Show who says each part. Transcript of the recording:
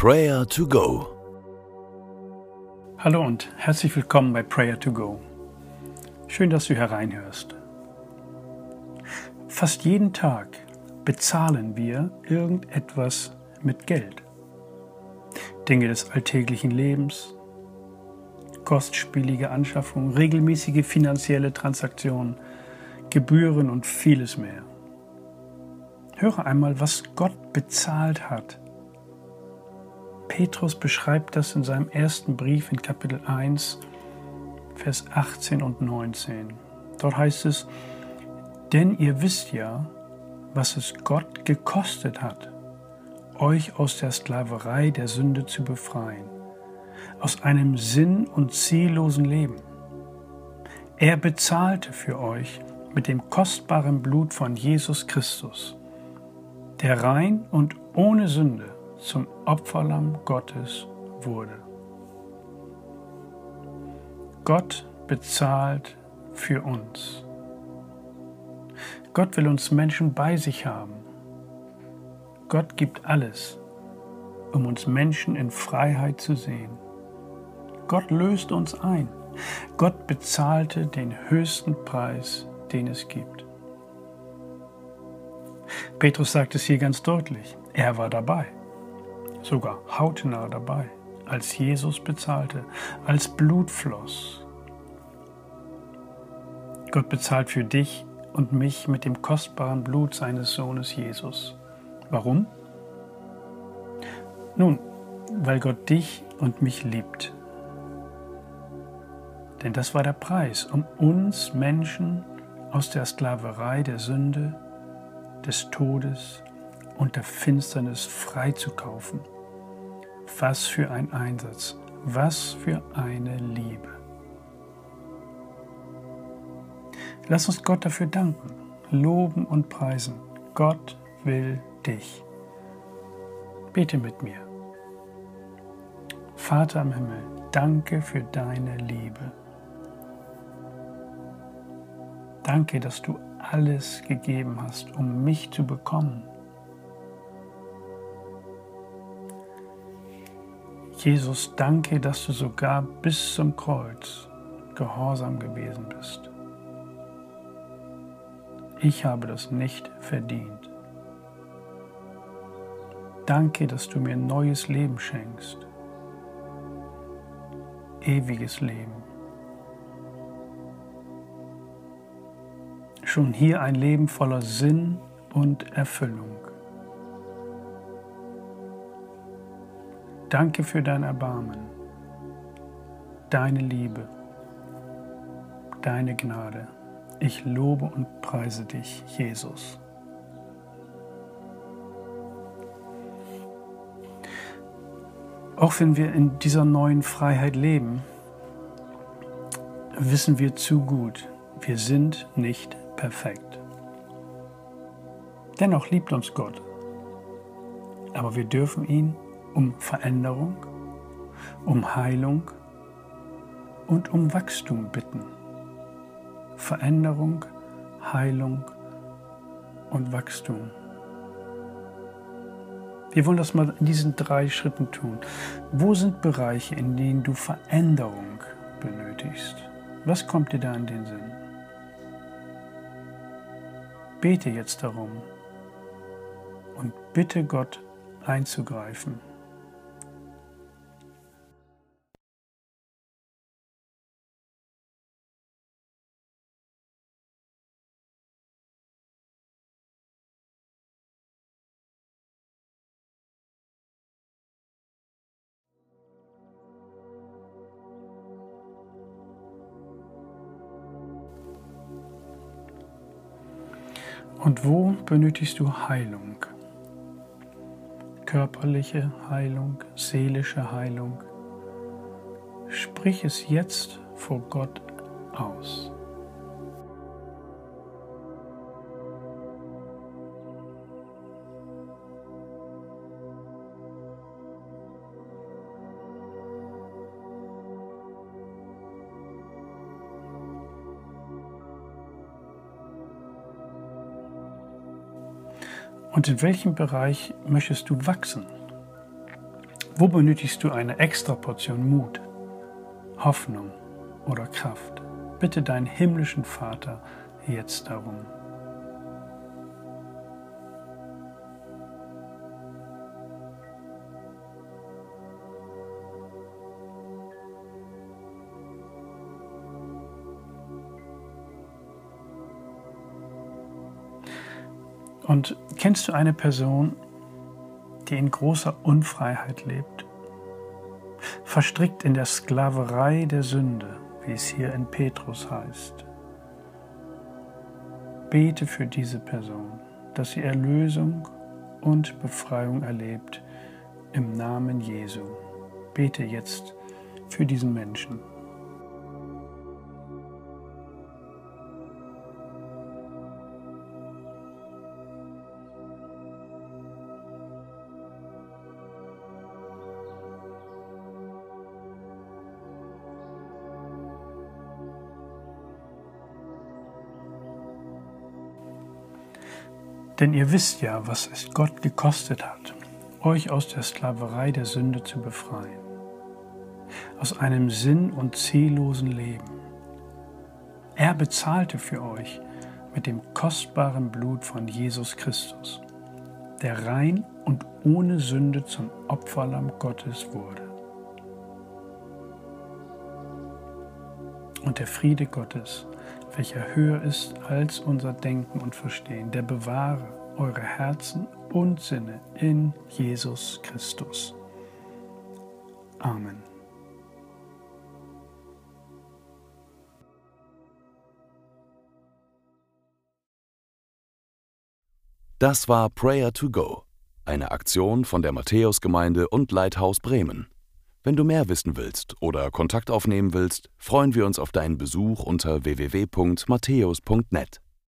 Speaker 1: Prayer to Go.
Speaker 2: Hallo und herzlich willkommen bei Prayer to Go. Schön, dass du hereinhörst. Fast jeden Tag bezahlen wir irgendetwas mit Geld. Dinge des alltäglichen Lebens, kostspielige Anschaffungen, regelmäßige finanzielle Transaktionen, Gebühren und vieles mehr. Höre einmal, was Gott bezahlt hat. Petrus beschreibt das in seinem ersten Brief in Kapitel 1, Vers 18 und 19. Dort heißt es, denn ihr wisst ja, was es Gott gekostet hat, euch aus der Sklaverei der Sünde zu befreien, aus einem sinn- und ziellosen Leben. Er bezahlte für euch mit dem kostbaren Blut von Jesus Christus, der rein und ohne Sünde zum Opferlamm Gottes wurde. Gott bezahlt für uns. Gott will uns Menschen bei sich haben. Gott gibt alles, um uns Menschen in Freiheit zu sehen. Gott löst uns ein. Gott bezahlte den höchsten Preis den es gibt. Petrus sagt es hier ganz deutlich. Er war dabei, sogar hautnah dabei, als Jesus bezahlte, als Blut floss. Gott bezahlt für dich und mich mit dem kostbaren Blut seines Sohnes Jesus. Warum? Nun, weil Gott dich und mich liebt. Denn das war der Preis, um uns Menschen aus der Sklaverei der Sünde, des Todes und der Finsternis freizukaufen. Was für ein Einsatz, was für eine Liebe. Lass uns Gott dafür danken, loben und preisen. Gott will dich. Bete mit mir. Vater im Himmel, danke für deine Liebe. Danke, dass du alles gegeben hast, um mich zu bekommen. Jesus, danke, dass du sogar bis zum Kreuz gehorsam gewesen bist. Ich habe das nicht verdient. Danke, dass du mir neues Leben schenkst. Ewiges Leben. schon hier ein Leben voller Sinn und Erfüllung. Danke für dein Erbarmen, deine Liebe, deine Gnade. Ich lobe und preise dich, Jesus. Auch wenn wir in dieser neuen Freiheit leben, wissen wir zu gut, wir sind nicht perfekt. Dennoch liebt uns Gott. Aber wir dürfen ihn um Veränderung, um Heilung und um Wachstum bitten. Veränderung, Heilung und Wachstum. Wir wollen das mal in diesen drei Schritten tun. Wo sind Bereiche, in denen du Veränderung benötigst? Was kommt dir da in den Sinn? Bete jetzt darum und bitte Gott einzugreifen. Und wo benötigst du Heilung? Körperliche Heilung, seelische Heilung. Sprich es jetzt vor Gott aus. Und in welchem Bereich möchtest du wachsen? Wo benötigst du eine extra Portion Mut, Hoffnung oder Kraft? Bitte deinen himmlischen Vater jetzt darum. Und kennst du eine Person, die in großer Unfreiheit lebt, verstrickt in der Sklaverei der Sünde, wie es hier in Petrus heißt? Bete für diese Person, dass sie Erlösung und Befreiung erlebt im Namen Jesu. Bete jetzt für diesen Menschen. Denn ihr wisst ja, was es Gott gekostet hat, euch aus der Sklaverei der Sünde zu befreien, aus einem sinn- und ziellosen Leben. Er bezahlte für euch mit dem kostbaren Blut von Jesus Christus, der rein und ohne Sünde zum Opferlamm Gottes wurde. Und der Friede Gottes, welcher höher ist als unser Denken und Verstehen, der bewahre eure Herzen und Sinne in Jesus Christus. Amen.
Speaker 1: Das war Prayer to Go, eine Aktion von der Matthäusgemeinde und Leithaus Bremen. Wenn du mehr wissen willst oder Kontakt aufnehmen willst, freuen wir uns auf deinen Besuch unter www.matthäus.net.